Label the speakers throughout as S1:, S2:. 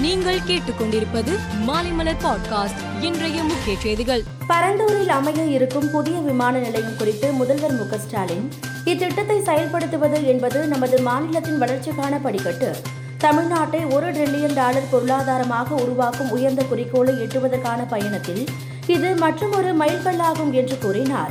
S1: நீங்கள் கேட்டுக்கொண்டிருப்பது மாலைமலர் பாட்காஸ்ட் இன்றைய முக்கிய செய்திகள்.
S2: பரந்தூரில் அமைய இருக்கும் புதிய விமான நிலையம் குறித்து முதல்வர் மு ஸ்டாலின் இத்திட்டத்தை செயல்படுத்துவது என்பது நமது மாநிலத்தின் வளர்ச்சிக்கான படிக்கட்டு. தமிழ்நாட்டை ஒரு டிரில்லியன் டாலர் பொருளாதாரமாக உருவாக்கும் உயர்ந்த குறிக்கோளை எட்டுவதற்கான பயணத்தில் இது மற்றொரு மைல்கல்லாகும் என்று கூறினார்.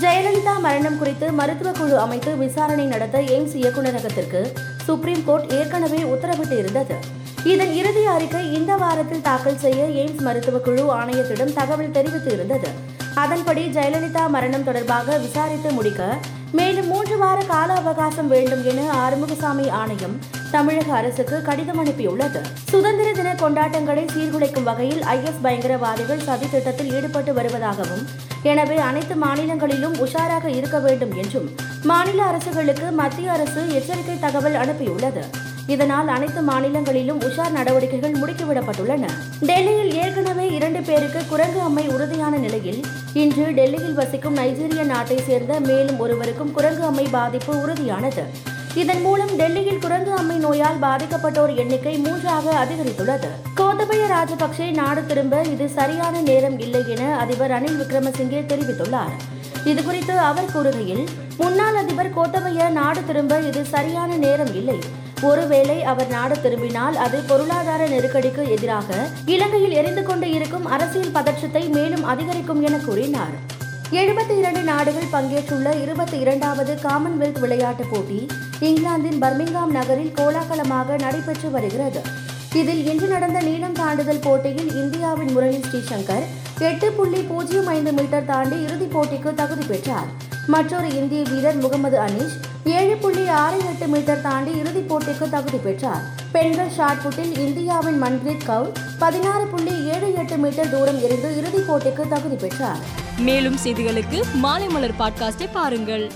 S2: ஜெயலலிதா மரணம் குறித்து மருத்துவ குழு அமைத்து விசாரணை நடத்த எய்ம்ஸ் இயக்குநரகத்திற்கு சுப்ரீம் கோர்ட் ஏற்கனவே உத்தரவிட்டு இருந்தது இதன் இறுதி அறிக்கை இந்த வாரத்தில் தாக்கல் செய்ய எய்ம்ஸ் மருத்துவக் குழு ஆணையத்திடம் தகவல் தெரிவித்து இருந்தது அதன்படி ஜெயலலிதா மரணம் தொடர்பாக விசாரித்து முடிக்க மேலும் மூன்று வார கால அவகாசம் வேண்டும் என ஆறுமுகசாமி ஆணையம் தமிழக அரசுக்கு கடிதம் அனுப்பியுள்ளது. சுதந்திர தின கொண்டாட்டங்களை சீர்குலைக்கும் வகையில் ஐஎஸ் பயங்கரவாதிகள் சதி திட்டத்தில் ஈடுபட்டு வருவதாகவும் எனவே அனைத்து மாநிலங்களிலும் உஷாராக இருக்க வேண்டும் என்றும் மாநில அரசுகளுக்கு மத்திய அரசு எச்சரிக்கை தகவல் அனுப்பியுள்ளது. இதனால் அனைத்து மாநிலங்களிலும் உஷார் நடவடிக்கைகள் முடுக்கிவிடப்பட்டுள்ளன. டெல்லியில் ஏற்கனவே இரண்டு பேருக்கு குரங்கு அம்மை உறுதியான நிலையில் இன்று டெல்லியில் வசிக்கும் நைஜீரிய நாட்டை சேர்ந்த மேலும் ஒருவருக்கும் குரங்கு அம்மை பாதிப்பு உறுதியானது. இதன் மூலம் டெல்லியில் குரங்கு அம்மை நோயால் பாதிக்கப்பட்டோர் எண்ணிக்கை மூன்றாக அதிகரித்துள்ளது. கோத்தபய ராஜபக்சே நாடு திரும்ப இது சரியான நேரம் இல்லை என அதிபர் ரணில் விக்ரமசிங்கே தெரிவித்துள்ளார். இதுகுறித்து அவர் கூறுகையில் முன்னாள் அதிபர் கோத்தபய நாடு திரும்ப இது சரியான நேரம் இல்லை. ஒருவேளை அவர் நாடு திரும்பினால் அது பொருளாதார நெருக்கடிக்கு எதிராக இலங்கையில் எரிந்து கொண்டு இருக்கும் அரசியல் பதற்றத்தை மேலும் அதிகரிக்கும் என கூறினார். எழுபத்தி இரண்டு நாடுகள் பங்கேற்றுள்ள இருபத்தி இரண்டாவது காமன்வெல்த் விளையாட்டுப் போட்டி இங்கிலாந்தின் பர்மிங்காம் நகரில் கோலாகலமாக நடைபெற்று வருகிறது. இதில் இன்று நடந்த நீளம் தாண்டுதல் போட்டியில் இந்தியாவின் முரளி ஸ்ரீசங்கர் எட்டு புள்ளி பூஜ்ஜியம் ஐந்து மீட்டர் தாண்டி இறுதிப் போட்டிக்கு தகுதி பெற்றார். மற்றொரு இந்திய வீரர் முகமது அனீஷ் ஏழு புள்ளி ஆறு எட்டு மீட்டர் தாண்டி இறுதிப் போட்டிக்கு தகுதி பெற்றார். பெண்கள் ஷாட்புட்டில் இந்தியாவின் மன்பிரீத் கவுர் பதினாறு புள்ளி ஏழு எட்டு மீட்டர் தூரம் இருந்து இறுதிப் போட்டிக்கு தகுதி பெற்றார்.
S1: மேலும் செய்திகளுக்கு மாலை மலர் பாட்காஸ்டை பாருங்கள்.